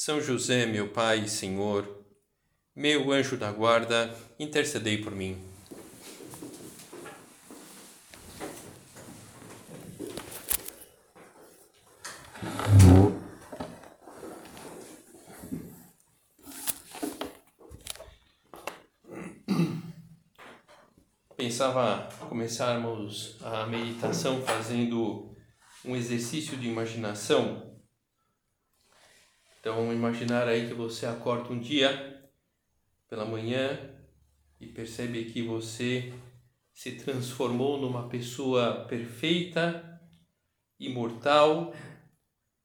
são José, meu Pai e Senhor, meu anjo da guarda, intercedei por mim. Pensava começarmos a meditação fazendo um exercício de imaginação então, imaginar aí que você acorda um dia pela manhã e percebe que você se transformou numa pessoa perfeita, imortal,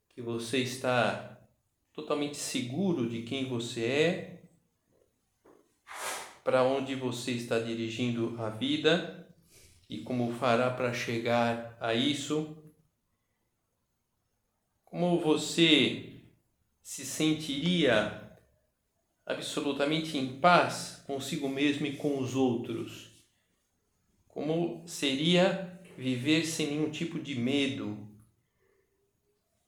que você está totalmente seguro de quem você é, para onde você está dirigindo a vida e como fará para chegar a isso. Como você se sentiria absolutamente em paz consigo mesmo e com os outros? Como seria viver sem nenhum tipo de medo?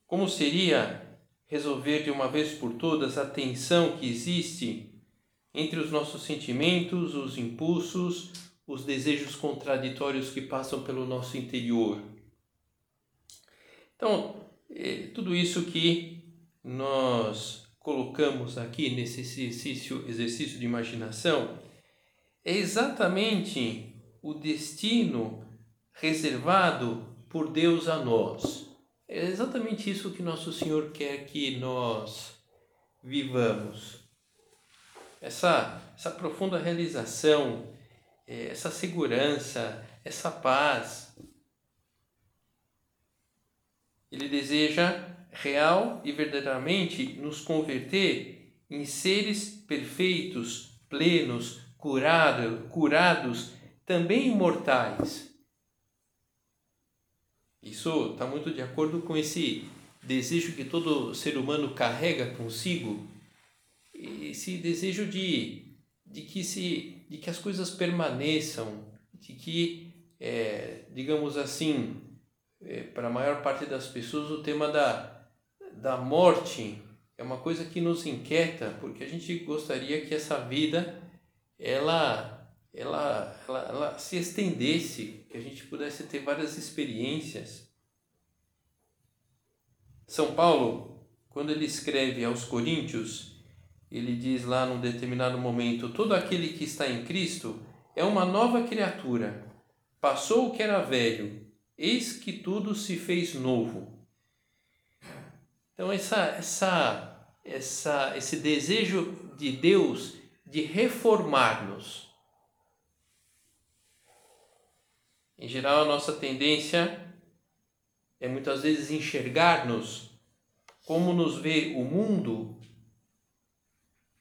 Como seria resolver de uma vez por todas a tensão que existe entre os nossos sentimentos, os impulsos, os desejos contraditórios que passam pelo nosso interior? Então, é tudo isso que nós colocamos aqui nesse exercício, exercício de imaginação é exatamente o destino reservado por Deus a nós. É exatamente isso que nosso Senhor quer que nós vivamos. Essa, essa profunda realização, é, essa segurança, essa paz. Ele deseja real e verdadeiramente nos converter em seres perfeitos, plenos, curado, curados, também imortais. Isso está muito de acordo com esse desejo que todo ser humano carrega consigo, esse desejo de, de, que, se, de que as coisas permaneçam, de que, é, digamos assim, é, para a maior parte das pessoas, o tema da, da morte é uma coisa que nos inquieta, porque a gente gostaria que essa vida ela, ela, ela, ela se estendesse, que a gente pudesse ter várias experiências. São Paulo, quando ele escreve aos Coríntios, ele diz lá num determinado momento: todo aquele que está em Cristo é uma nova criatura. Passou o que era velho, eis que tudo se fez novo. Então essa, essa, essa, esse desejo de Deus de reformar-nos. Em geral, a nossa tendência é muitas vezes enxergar-nos como nos vê o mundo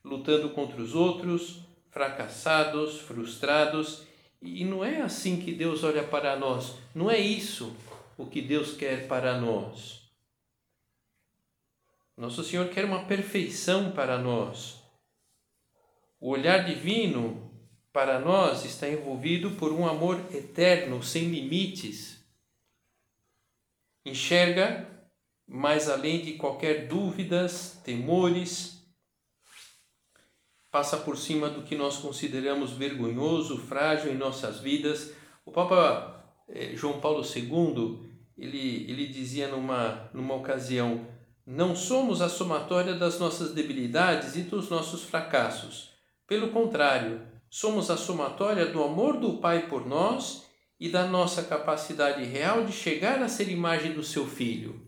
lutando contra os outros, fracassados, frustrados, e não é assim que Deus olha para nós, não é isso o que Deus quer para nós. Nosso Senhor quer uma perfeição para nós. O olhar divino para nós está envolvido por um amor eterno, sem limites. Enxerga mais além de qualquer dúvidas, temores, passa por cima do que nós consideramos vergonhoso, frágil em nossas vidas. O Papa eh, João Paulo II, ele, ele dizia numa, numa ocasião, não somos a somatória das nossas debilidades e dos nossos fracassos. Pelo contrário, somos a somatória do amor do Pai por nós e da nossa capacidade real de chegar a ser imagem do seu Filho.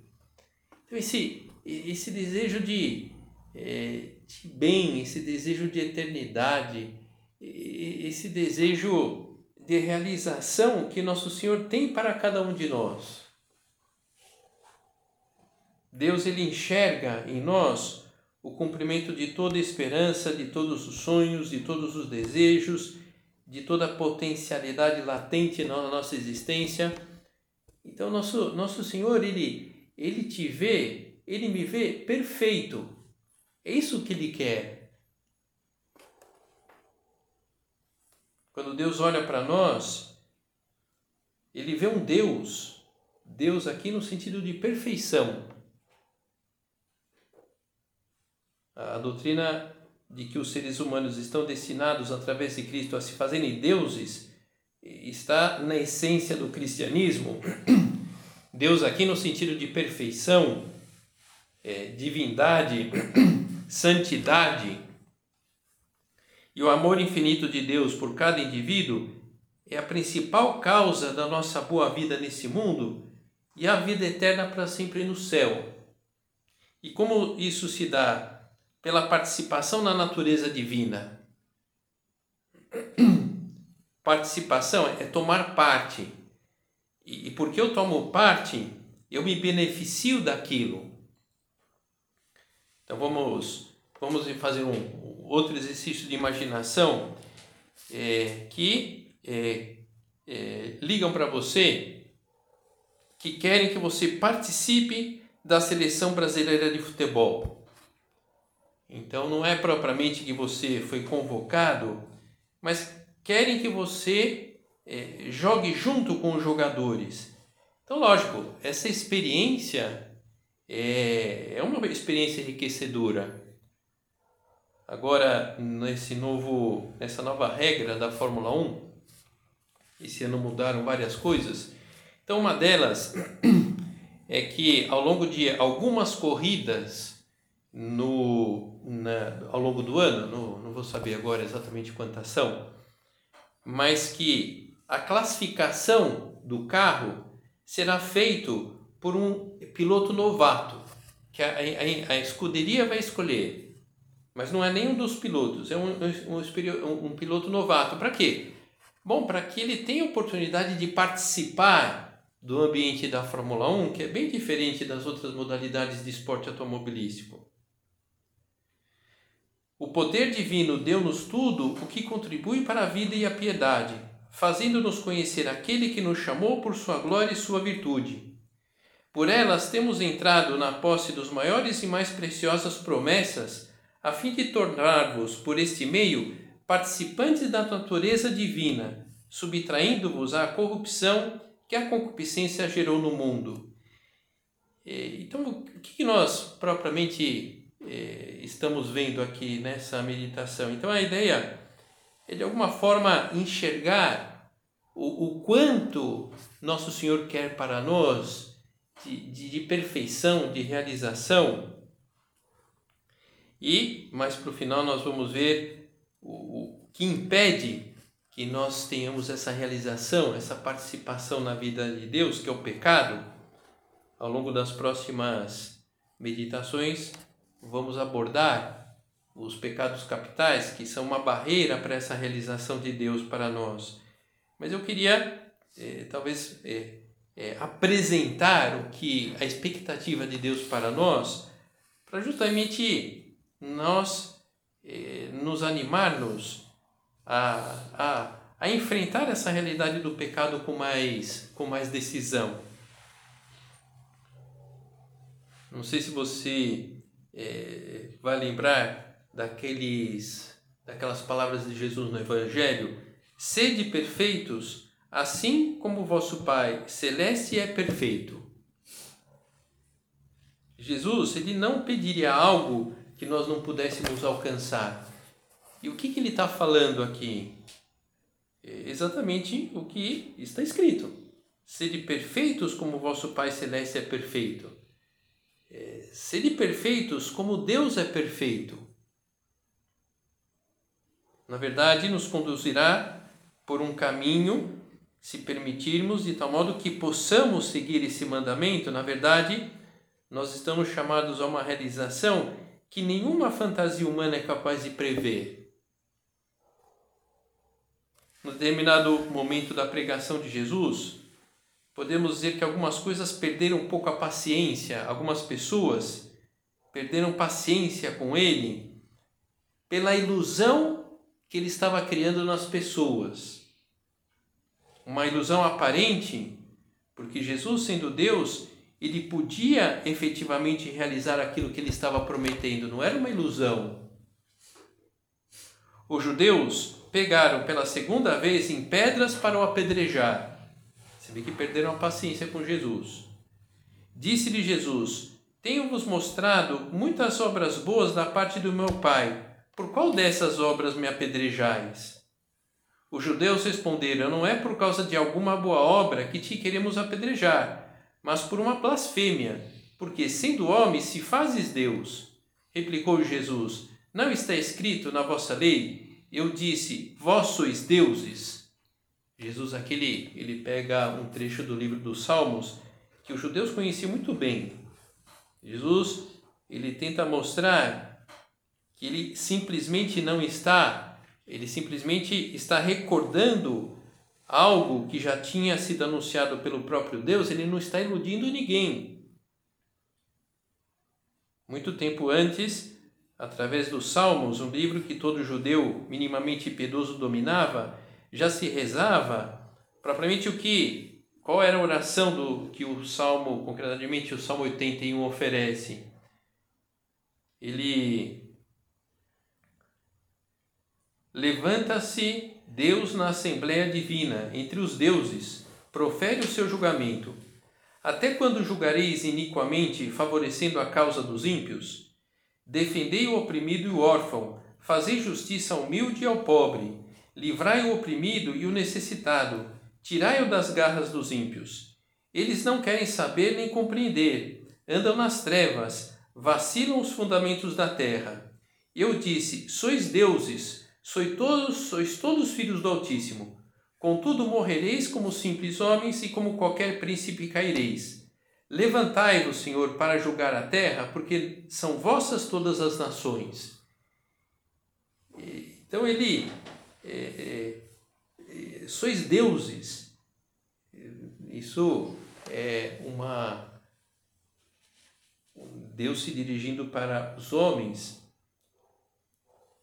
Então, esse, esse desejo de, é, de bem, esse desejo de eternidade, esse desejo de realização que Nosso Senhor tem para cada um de nós. Deus ele enxerga em nós o cumprimento de toda esperança, de todos os sonhos, de todos os desejos, de toda a potencialidade latente na nossa existência. Então, nosso, nosso Senhor, ele, ele te vê, ele me vê perfeito. É isso que ele quer. Quando Deus olha para nós, ele vê um Deus, Deus aqui no sentido de perfeição. A doutrina de que os seres humanos estão destinados através de Cristo a se fazerem deuses está na essência do cristianismo. Deus aqui no sentido de perfeição, é, divindade, santidade. E o amor infinito de Deus por cada indivíduo é a principal causa da nossa boa vida nesse mundo e a vida eterna para sempre no céu. E como isso se dá pela participação na natureza divina. Participação é tomar parte. E, porque eu tomo parte, eu me beneficio daquilo. Então vamos, vamos fazer um outro exercício de imaginação é, que é, é, ligam para você que querem que você participe da seleção brasileira de futebol. Então não é propriamente que você foi convocado, mas querem que você é, jogue junto com os jogadores. Então, lógico, essa experiência é, é uma experiência enriquecedora. Agora, nesse novo, nessa nova regra da Fórmula 1, esse ano mudaram várias coisas. Então, uma delas é que ao longo de algumas corridas no na, ao longo do ano, não, não vou saber agora exatamente quantas são, mas que a classificação do carro será feito por um piloto novato, que a, a, a escuderia vai escolher, mas não é nenhum dos pilotos, é um, um, um piloto novato. Para quê? Bom, para que ele tenha oportunidade de participar do ambiente da Fórmula 1, que é bem diferente das outras modalidades de esporte automobilístico. O poder divino deu-nos tudo o que contribui para a vida e a piedade, fazendo-nos conhecer aquele que nos chamou por sua glória e sua virtude. Por elas temos entrado na posse dos maiores e mais preciosas promessas, a fim de tornar-vos, por este meio, participantes da natureza divina, subtraindo-vos à corrupção que a concupiscência gerou no mundo. Então, o que nós propriamente estamos vendo aqui nessa meditação. Então a ideia é de alguma forma enxergar o, o quanto Nosso Senhor quer para nós de, de, de perfeição, de realização. E mais para o final nós vamos ver o, o que impede que nós tenhamos essa realização, essa participação na vida de Deus, que é o pecado. Ao longo das próximas meditações, vamos abordar os pecados capitais, que são uma barreira para essa realização de Deus para nós. Mas eu queria, eh, talvez, eh, eh, apresentar o que a expectativa de Deus para nós, para justamente nós nos animarmos a, a, a enfrentar essa realidade do pecado com mais, com mais decisão. Não sei se você é, vai lembrar daqueles, daquelas palavras de Jesus no Evangelho: sede perfeitos, assim como vosso Pai celeste é perfeito. Jesus ele não pediria algo que nós não pudéssemos alcançar. E o que, que ele está falando aqui? É exatamente o que está escrito. Sede perfeitos como vosso Pai Celeste é perfeito sede perfeitos como Deus é perfeito. Na verdade, nos conduzirá por um caminho, se permitirmos, de tal modo que possamos seguir esse mandamento. Na verdade, nós estamos chamados a uma realização que nenhuma fantasia humana é capaz de prever. No determinado momento da pregação de Jesus, podemos dizer que algumas coisas perderam um pouco a paciência, algumas pessoas perderam paciência com ele pela ilusão que ele estava criando nas pessoas. Uma ilusão aparente, porque Jesus, sendo Deus, ele podia efetivamente realizar aquilo que ele estava prometendo, não era uma ilusão. Os judeus pegaram pela segunda vez em pedras para o apedrejar. Você vê que perderam a paciência com Jesus. Disse-lhe Jesus: Tenho-vos mostrado muitas obras boas da parte do meu Pai. Por qual dessas obras me apedrejais? Os judeus responderam: Não é por causa de alguma boa obra que te queremos apedrejar, mas por uma blasfêmia, porque sendo homem se fazes Deus. Replicou Jesus: Não está escrito na vossa lei eu disse, vós sois deuses. Jesus aqui ele, ele pega um trecho do livro dos Salmos que os judeus conheciam muito bem. Jesus ele tenta mostrar que ele simplesmente não está, ele simplesmente está recordando algo que já tinha sido anunciado pelo próprio Deus, ele não está iludindo ninguém. Muito tempo antes, através dos Salmos, um livro que todo judeu minimamente piedoso dominava, já se rezava propriamente o que qual era a oração do que o Salmo, concretamente o Salmo 81 oferece? Ele levanta-se Deus na assembleia divina entre os deuses, profere o seu julgamento. Até quando julgareis iniquamente, favorecendo a causa dos ímpios? Defendei o oprimido e o órfão, fazei justiça humilde e ao pobre, livrai o oprimido e o necessitado, tirai-o das garras dos ímpios. Eles não querem saber nem compreender, andam nas trevas, vacilam os fundamentos da terra. Eu disse: Sois deuses, sois todos, sois todos filhos do Altíssimo. Contudo, morrereis como simples homens e como qualquer príncipe caireis. Levantai-vos, Senhor, para julgar a terra, porque são vossas todas as nações. Então ele, é, é, é, sois deuses. Isso é uma Deus se dirigindo para os homens.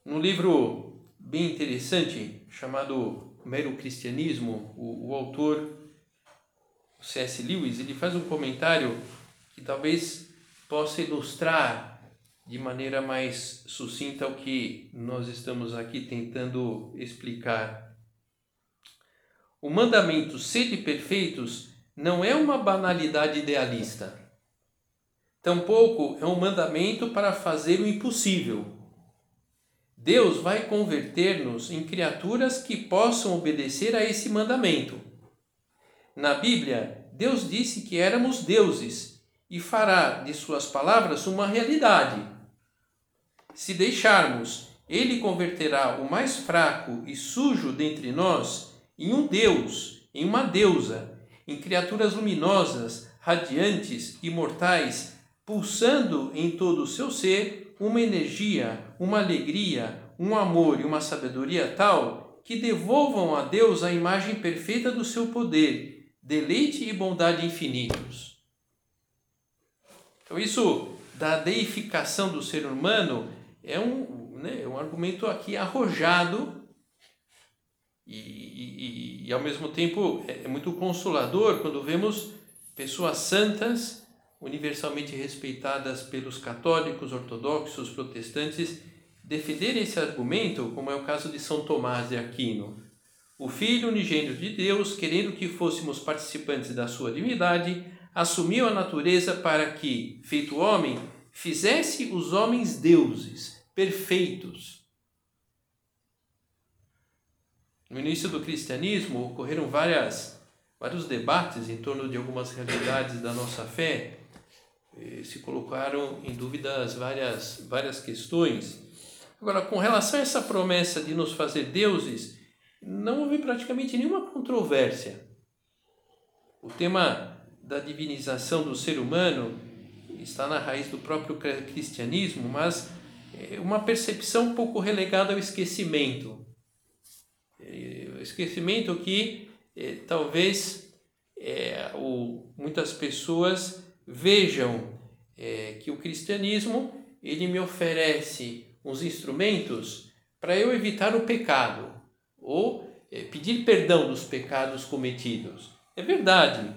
Num livro bem interessante chamado Mero Cristianismo, o, o autor C.S. Lewis, ele faz um comentário que talvez possa ilustrar de maneira mais sucinta o que nós estamos aqui tentando explicar. O mandamento sede perfeitos não é uma banalidade idealista. Tampouco é um mandamento para fazer o impossível. Deus vai converter-nos em criaturas que possam obedecer a esse mandamento. Na Bíblia, Deus disse que éramos deuses e fará de suas palavras uma realidade. Se deixarmos, ele converterá o mais fraco e sujo dentre nós em um Deus, em uma deusa, em criaturas luminosas, radiantes, imortais, pulsando em todo o seu ser uma energia, uma alegria, um amor e uma sabedoria tal que devolvam a Deus a imagem perfeita do seu poder deleite e bondade infinitos. Então, isso da deificação do ser humano é um, né, um argumento aqui arrojado e, e, e, ao mesmo tempo é, é muito consolador quando vemos pessoas santas, universalmente respeitadas pelos católicos, ortodoxos, protestantes, defenderem esse argumento, como é o caso de São Tomás de Aquino. O Filho unigênito de Deus, querendo que fôssemos participantes da sua divindade, assumiu a natureza para que, feito homem, fizesse os homens deuses, perfeitos. No início do cristianismo ocorreram várias, vários debates em torno de algumas realidades da nossa fé. Se colocaram em dúvidas várias, várias questões. Agora, com relação a essa promessa de nos fazer deuses, não houve praticamente nenhuma controvérsia. O tema da divinização do ser humano está na raiz do próprio cristianismo, mas é uma percepção um pouco relegada ao esquecimento. É, o esquecimento que é, talvez é, o, muitas pessoas vejam é, que o cristianismo ele me oferece uns instrumentos para eu evitar o pecado ou pedir perdão dos pecados cometidos. É verdade,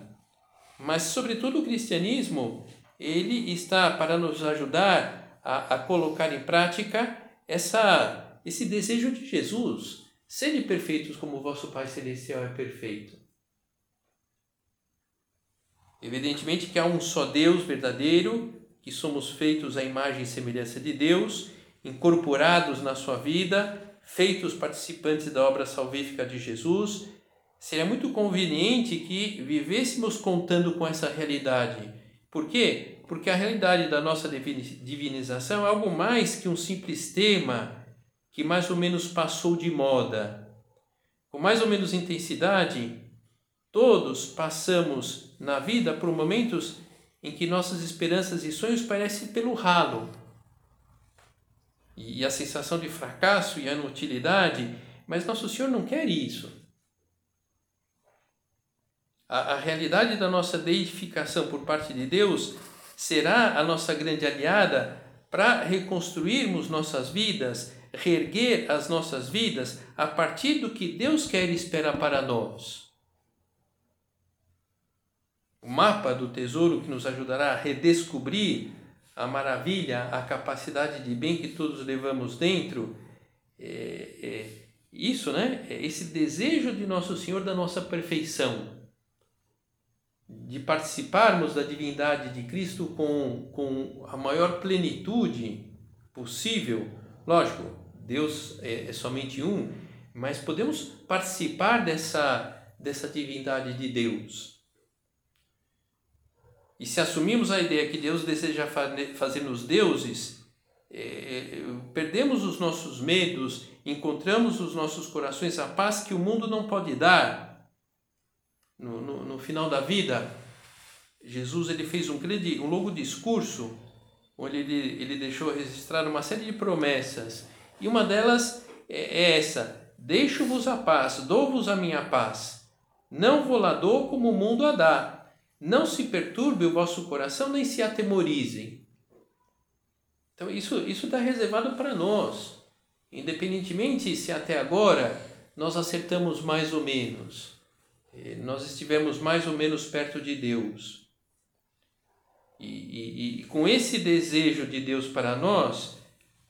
mas sobretudo o cristianismo ele está para nos ajudar a, a colocar em prática essa, esse desejo de Jesus, sede perfeitos como o vosso Pai Celestial é perfeito. Evidentemente que há um só Deus verdadeiro, que somos feitos à imagem e semelhança de Deus, incorporados na sua vida, feitos participantes da obra salvífica de Jesus. Seria muito conveniente que vivêssemos contando com essa realidade. Por quê? Porque a realidade da nossa divinização é algo mais que um simples tema que mais ou menos passou de moda. Com mais ou menos intensidade, todos passamos na vida por momentos em que nossas esperanças e sonhos parecem pelo ralo. E a sensação de fracasso e inutilidade, mas Nosso Senhor não quer isso. A, a realidade da nossa deificação por parte de Deus será a nossa grande aliada para reconstruirmos nossas vidas, reerguer as nossas vidas a partir do que Deus quer e espera para nós. O mapa do tesouro que nos ajudará a redescobrir a maravilha, a capacidade de bem que todos levamos dentro, é, é isso, né? É esse desejo de Nosso Senhor da nossa perfeição de participarmos da divindade de Cristo com, com a maior plenitude possível. Lógico, Deus é, é somente um, mas podemos participar dessa, dessa divindade de Deus. E se assumimos a ideia que Deus deseja fazer-nos deuses, é, é, perdemos os nossos medos, encontramos nos nossos corações a paz que o mundo não pode dar no, no, no final da vida, Jesus ele fez um um longo discurso onde ele, ele deixou registrar uma série de promessas e uma delas é, é essa: Deixo-vos a paz, dou-vos a minha paz. Não vou lá dou como o mundo a dá. Não se perturbe o vosso coração, nem se atemorizem. Então, isso isso está reservado para nós. Independentemente se até agora nós acertamos mais ou menos nós estivemos mais ou menos perto de Deus. E, e, e, com esse desejo de Deus para nós,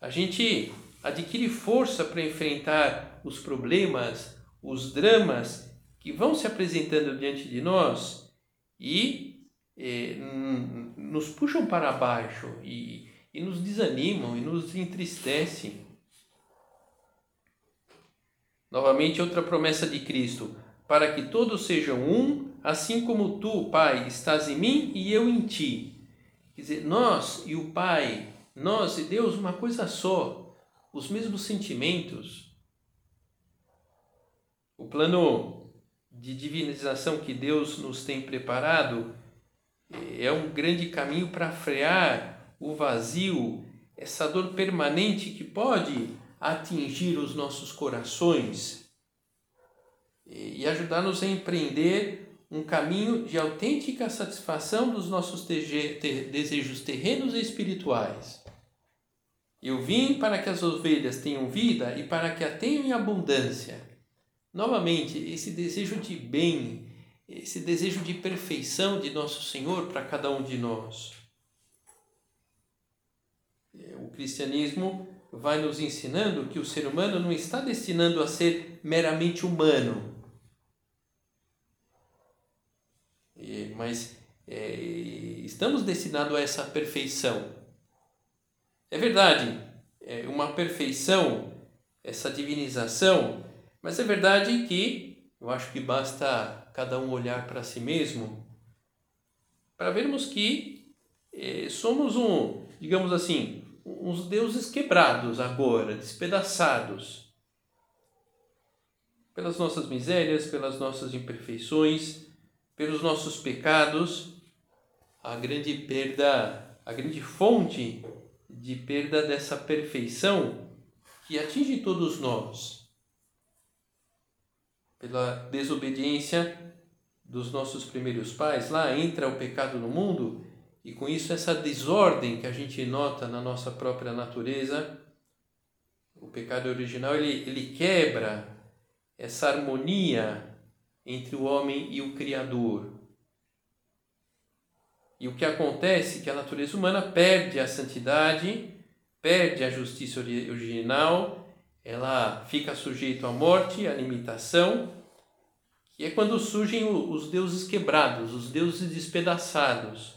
a gente adquire força para enfrentar os problemas, os dramas que vão se apresentando diante de nós e eh, nos puxam para baixo e, e nos desanimam e nos entristecem. Novamente, outra promessa de Cristo: para que todos sejam um, assim como tu, Pai, estás em mim e eu em ti. Quer dizer, nós e o Pai, nós e Deus, uma coisa só, os mesmos sentimentos. O plano de divinização que Deus nos tem preparado é um grande caminho para frear o vazio, essa dor permanente que pode atingir os nossos corações e ajudar-nos a empreender um caminho de autêntica satisfação dos nossos desejos terrenos e espirituais. Eu vim para que as ovelhas tenham vida e para que a tenham em abundância. Novamente, esse desejo de bem, esse desejo de perfeição de nosso Senhor para cada um de nós. O cristianismo vai nos ensinando que o ser humano não está destinado a ser meramente humano, mas é, estamos destinados a essa perfeição. É verdade, é uma perfeição, essa divinização, mas é verdade que eu acho que basta cada um olhar para si mesmo para vermos que é, somos um, digamos assim, uns deuses quebrados agora, despedaçados pelas nossas misérias, pelas nossas imperfeições pelos nossos pecados, a grande perda, a grande fonte de perda dessa perfeição que atinge todos nós. Pela desobediência dos nossos primeiros pais, lá entra o pecado no mundo E com isso, essa desordem que a gente nota na nossa própria natureza, o pecado original, ele, ele quebra essa harmonia entre o homem e o Criador. E o que acontece é que a natureza humana perde a santidade, perde a justiça original, ela fica sujeita à morte, à limitação, que é quando surgem os deuses quebrados, os deuses despedaçados.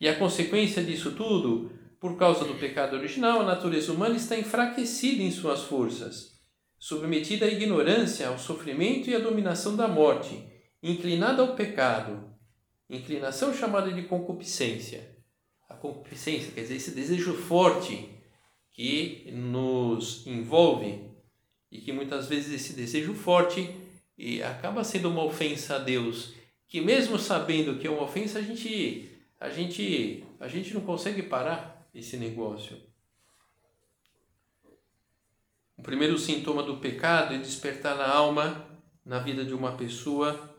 E a consequência disso tudo, por causa do pecado original, a natureza humana está enfraquecida em suas forças, submetida à ignorância, ao sofrimento e à dominação da morte, inclinada ao pecado, inclinação chamada de concupiscência. A concupiscência quer dizer esse desejo forte que nos envolve e que muitas vezes esse desejo forte acaba sendo uma ofensa a Deus, que mesmo sabendo que é uma ofensa, a gente a gente a gente não consegue parar esse negócio. O primeiro sintoma do pecado é despertar na alma, na vida de uma pessoa,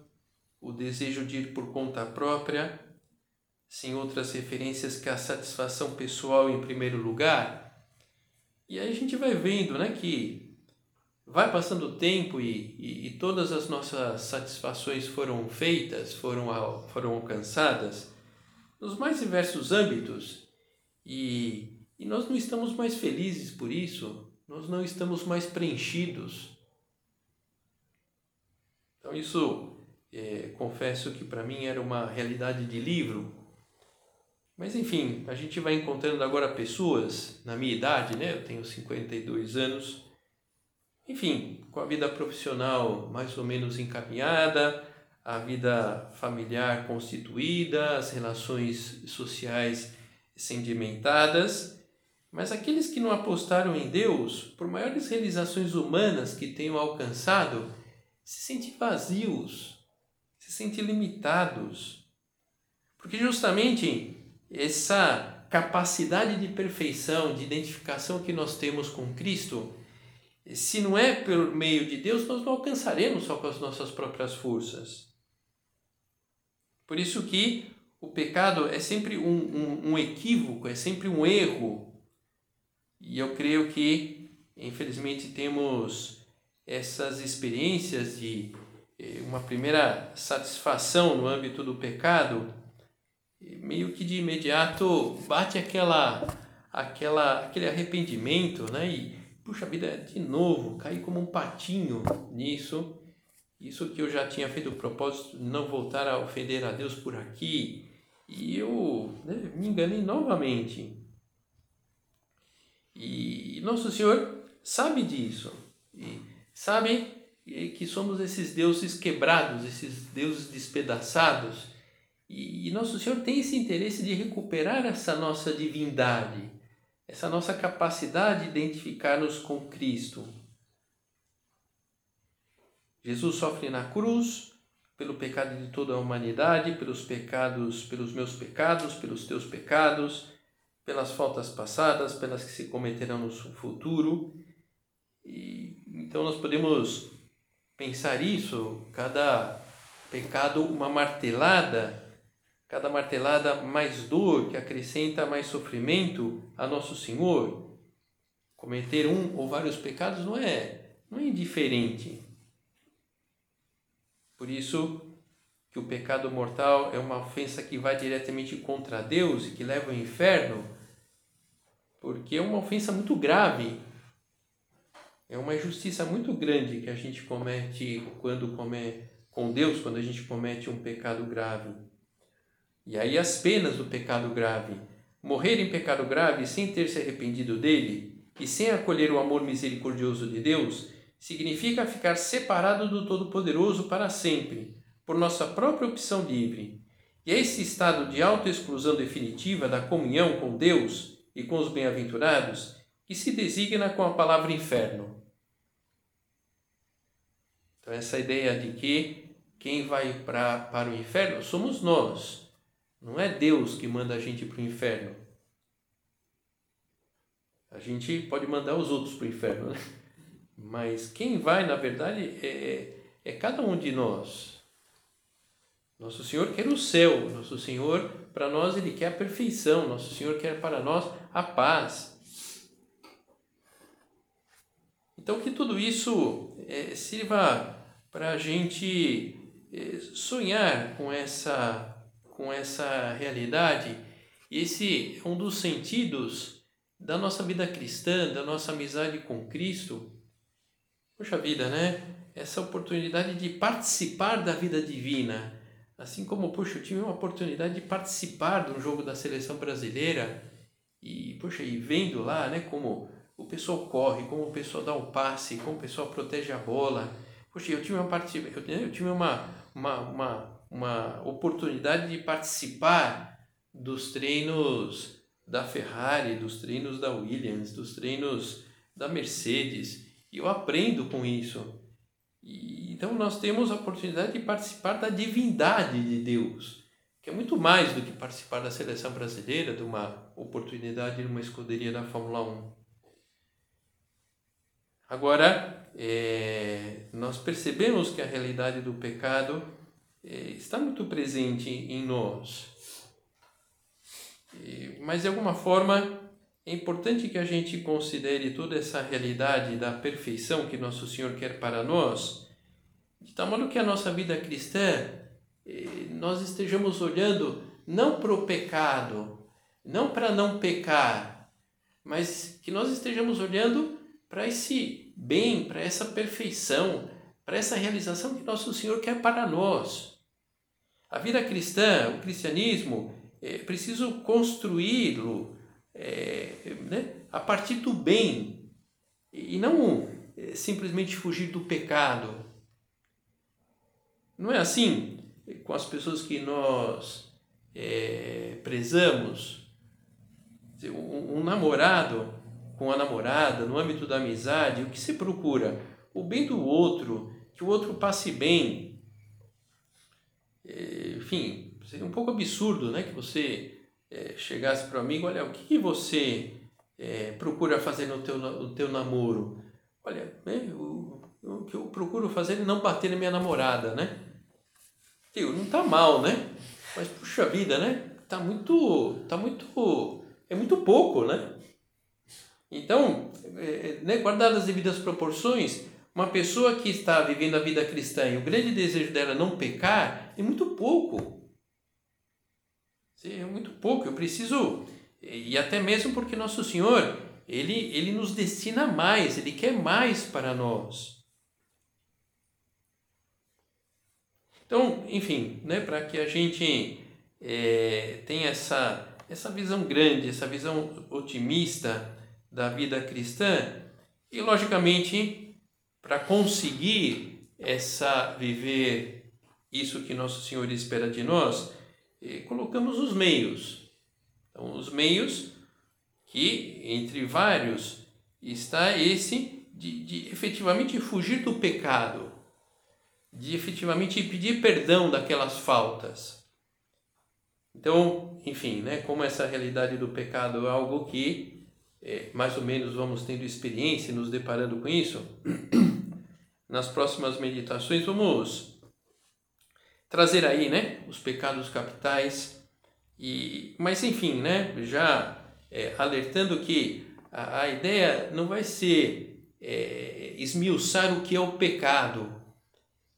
o desejo de ir por conta própria, sem outras referências que a satisfação pessoal em primeiro lugar. E aí a gente vai vendo né, que vai passando o tempo e, e, e todas as nossas satisfações foram feitas, foram, foram alcançadas nos mais diversos âmbitos e, e nós não estamos mais felizes por isso, nós não estamos mais preenchidos. Então, isso é, confesso que para mim era uma realidade de livro. Mas enfim, a gente vai encontrando agora pessoas na minha idade, né? Eu tenho 52 anos. Enfim, com a vida profissional mais ou menos encaminhada, a vida familiar constituída, as relações sociais sedimentadas, mas aqueles que não apostaram em Deus, por maiores realizações humanas que tenham alcançado, se sentem vazios, se sentem limitados. Porque justamente essa capacidade de perfeição, de identificação que nós temos com Cristo, se não é por meio de Deus, nós não alcançaremos só com as nossas próprias forças. Por isso que o pecado é sempre um, um, um equívoco, é sempre um erro. E eu creio que, infelizmente, temos essas experiências de eh, uma primeira satisfação no âmbito do pecado, meio que de imediato bate aquela, aquela, aquele arrependimento, né? E puxa vida, de novo, caí como um patinho nisso. Isso que eu já tinha feito o propósito de não voltar a ofender a Deus por aqui, e eu né, me enganei novamente. E Nosso Senhor sabe disso, e sabe que somos esses deuses quebrados, esses deuses despedaçados. E, Nosso Senhor tem esse interesse de recuperar essa nossa divindade, essa nossa capacidade de identificar-nos com Cristo. Jesus sofre na cruz pelo pecado de toda a humanidade, pelos pecados, pelos meus pecados, pelos teus pecados, pelas faltas passadas, pelas que se cometerão no futuro. E então nós podemos pensar isso, cada pecado uma martelada, cada martelada mais dor que acrescenta mais sofrimento a nosso Senhor. Cometer um ou vários pecados não é, não é indiferente. Por isso que o pecado mortal é uma ofensa que vai diretamente contra Deus e que leva ao inferno, porque é uma ofensa muito grave é uma injustiça muito grande que a gente comete quando come, com Deus, quando a gente comete um pecado grave. E aí as penas do pecado grave. Morrer em pecado grave sem ter se arrependido dele e sem acolher o amor misericordioso de Deus significa ficar separado do Todo-Poderoso para sempre, por nossa própria opção livre. E esse estado de autoexclusão definitiva da comunhão com Deus e com os bem-aventurados que se designa com a palavra inferno. Então, essa ideia de que quem vai pra, para o inferno somos nós. Não é Deus que manda a gente para o inferno. A gente pode mandar os outros para o inferno, né? Mas quem vai, na verdade, é, é cada um de nós. Nosso Senhor quer o céu, nosso Senhor, para nós, Ele quer a perfeição, nosso Senhor quer para nós a paz. Então, que tudo isso é, sirva para a gente é, sonhar com essa, com essa realidade. E esse é um dos sentidos da nossa vida cristã, da nossa amizade com Cristo. Poxa vida, né? Essa oportunidade de participar da vida divina. Assim como, poxa, eu tive uma oportunidade de participar de um jogo da seleção brasileira e, poxa, e vendo lá, né, como o pessoal corre, como o pessoal dá um passe, como o pessoal protege a bola. Poxa, eu tive uma participa, eu tive uma, uma, uma, uma oportunidade de participar dos treinos da Ferrari, dos treinos da Williams, dos treinos da Mercedes, e eu aprendo com isso. E, então nós temos a oportunidade de participar da divindade de Deus, que é muito mais do que participar da seleção brasileira, de uma oportunidade numa escuderia da Fórmula 1. Agora, é, nós percebemos que a realidade do pecado é, está muito presente em nós. Mas, de alguma forma, é importante que a gente considere toda essa realidade da perfeição que Nosso Senhor quer para nós, de tal modo que a nossa vida cristã, nós estejamos olhando não para o pecado, não para não pecar, mas que nós estejamos olhando para esse bem, para essa perfeição, para essa realização que nosso Senhor quer para nós. A vida cristã, o cristianismo, é preciso construí-lo é, né, a partir do bem e não é, simplesmente fugir do pecado. Não é assim com as pessoas que nós é, prezamos. Um, namorado com a namorada, no âmbito da amizade, o que se procura? O bem do outro, que o outro passe bem. É, enfim, seria um pouco absurdo né, que você é, chegasse para o amigo, olha, o que, que você é, procura fazer no teu, no teu namoro? Olha, né, o, o que eu procuro fazer é não bater na minha namorada, né? Digo, não tá mal, né? Mas puxa vida, né? Tá muito, tá muito, é muito pouco, né? Então, é, né, guardadas as devidas proporções, uma pessoa que está vivendo a vida cristã e o grande desejo dela não pecar é muito pouco. É muito pouco. Eu preciso, e até mesmo porque Nosso Senhor, ele, ele nos destina mais, ele quer mais para nós. Então, enfim, né, para que a gente é, tenha essa, essa visão grande, essa visão otimista da vida cristã e, logicamente, para conseguir essa viver isso que nosso Senhor espera de nós, eh, colocamos os meios. Então, os meios que, entre vários, está esse de, de efetivamente fugir do pecado, de efetivamente pedir perdão daquelas faltas. Então, enfim, né, como essa realidade do pecado é algo que é, mais ou menos vamos tendo experiência, nos deparando com isso, nas próximas meditações vamos trazer aí, né, os pecados capitais e, mas enfim, né, já é, alertando que a, a, ideia não vai ser é, esmiuçar o que é o pecado,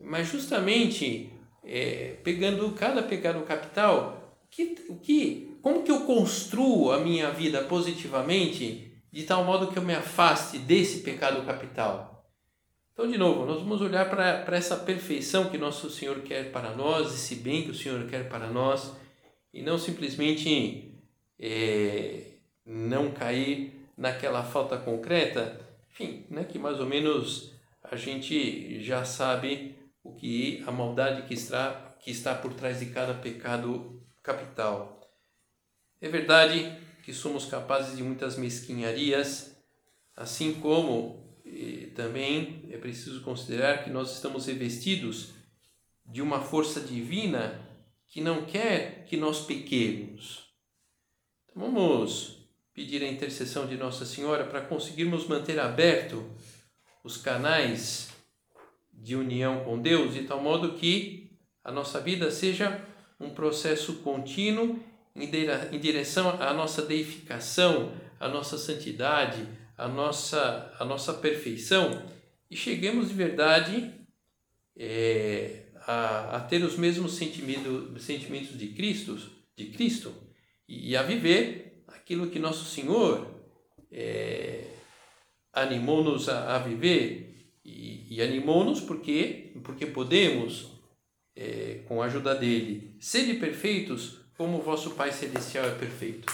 mas justamente é, pegando cada pecado capital, que, que como que eu construo a minha vida positivamente de tal modo que eu me afaste desse pecado capital? Então, de novo, nós vamos olhar para essa perfeição que nosso Senhor quer para nós, esse bem que o Senhor quer para nós, e não simplesmente é, não cair naquela falta concreta, enfim, né, que mais ou menos a gente já sabe o que a maldade que está, que está por trás de cada pecado capital. É verdade que somos capazes de muitas mesquinharias, assim como também é preciso considerar que nós estamos revestidos de uma força divina que não quer que nós pequemos. Então vamos pedir a intercessão de Nossa Senhora para conseguirmos manter aberto os canais de união com Deus, de tal modo que a nossa vida seja um processo contínuo em direção à nossa deificação, à nossa santidade, à nossa, à nossa perfeição. E cheguemos de verdade é, a, a, ter os mesmos sentimentos, sentimentos de Cristo, de Cristo e, e a viver aquilo que nosso Senhor é, animou-nos a, a, viver. E, e animou-nos porque porque podemos é, com a ajuda dele ser perfeitos como o vosso Pai Celestial é perfeito.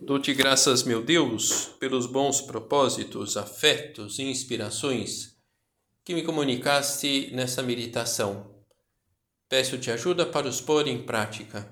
Dou-te graças, meu Deus, pelos bons propósitos, afetos e inspirações que me comunicaste nessa meditação. Peço-te ajuda para os pôr em prática.